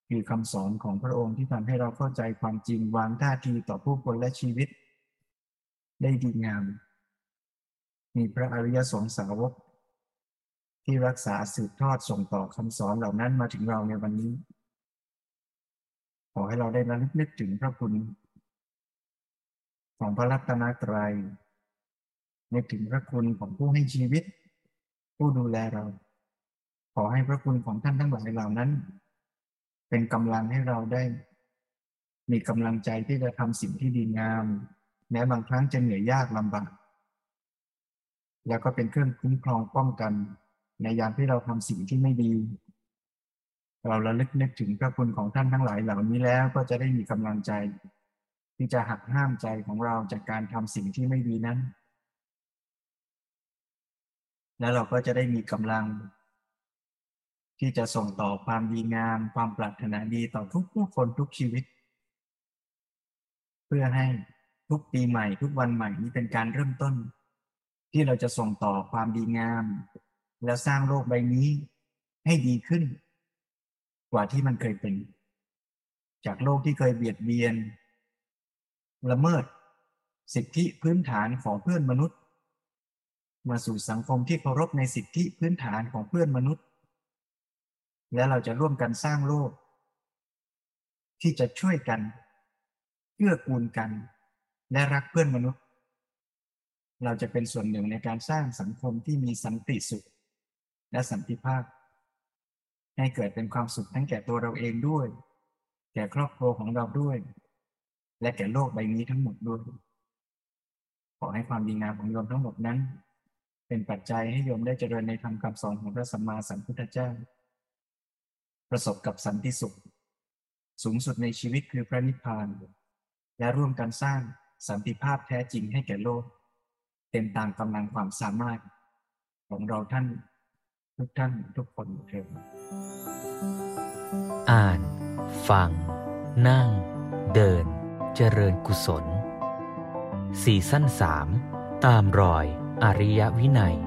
คือคำสอนของพระองค์ที่ทำให้เราเข้าใจความจริงวางท่าทีต่อผู้คนและชีวิต ได้ดีงาม มีพระอริยสงสาวก ที่รักษาสืบทอดส่งต่อคำสอนเหล่านั้นมาถึงเราในวันนี้ ขอให้เราได้ระลึกนึกถึงพระคุณ ของพระรัตนตรัยนึกถึงพระคุณของผู้ให้ชีวิต ผู้ดูแลเรา ขอให้พระคุณของท่านทั้งหลายเหล่านั้น เป็นกำลังให้เราได้ มีกำลังใจที่จะทำสิ่งที่ดีงาม แม้บางครั้งจะเหนื่อยยากลำบาก แล้วก็เป็นเครื่องคุ้มครองป้องกัน ในยามที่เราทำสิ่งที่ไม่ดี เราระลึกนึกถึงพระคุณของท่านทั้งหลายเหล่านี้แล้วก็จะได้มีกำลังใจ ที่จะหักห้ามใจของเราจากการทำสิ่งที่ไม่ดีนั้น แล้วเราก็จะได้มีกำลัง ที่จะส่งต่อความดีงาม ความปรารถนาดีต่อทุกผู้คนทุกชีวิต เพื่อให้ทุกปีใหม่ ทุกวันใหม่นี้เป็นการเริ่มต้น ที่เราจะส่งต่อความดีงาม และสร้างโลกใบนี้ให้ดีขึ้น กว่าที่มันเคยเป็น จากโลกที่เคยเบียดเบียน ละเมิด สิทธิพื้นฐานของเพื่อนมนุษย์ มาสู่สังคมที่เคารพในสิทธิพื้นฐานของเพื่อนมนุษย์ และเราจะร่วมกันสร้างโลก ที่จะช่วยกันเกื้อกูลกัน และรักเพื่อนมนุษย์ เราจะเป็นส่วนหนึ่งในการสร้างสังคมที่มีสันติสุข และสันติภาพ ให้เกิดเป็นความสุขทั้งแก่ตัวเราเองด้วย แก่ครอบครัวของเราด้วย และแก่โลกใบนี้ทั้งหมดด้วย ขอให้ความดีงามของโยมทั้งหมดนั้น เป็นปัจจัยให้โยมได้เจริญในธรรมคำสอนของพระสัมมาสัมพุทธเจ้า ประสบกับสันติสุข สูงสุดในชีวิตคือพระนิพพานและร่วมกันสร้างสันติภาพแท้จริงให้แก่โลก เต็มตามกำลังความสามารถของเราท่านทุกท่านทุกคนเถิดอ่าน ฟัง นั่ง เดิน เจริญกุศลสี่สั้นสามตามรอยอริยวินัย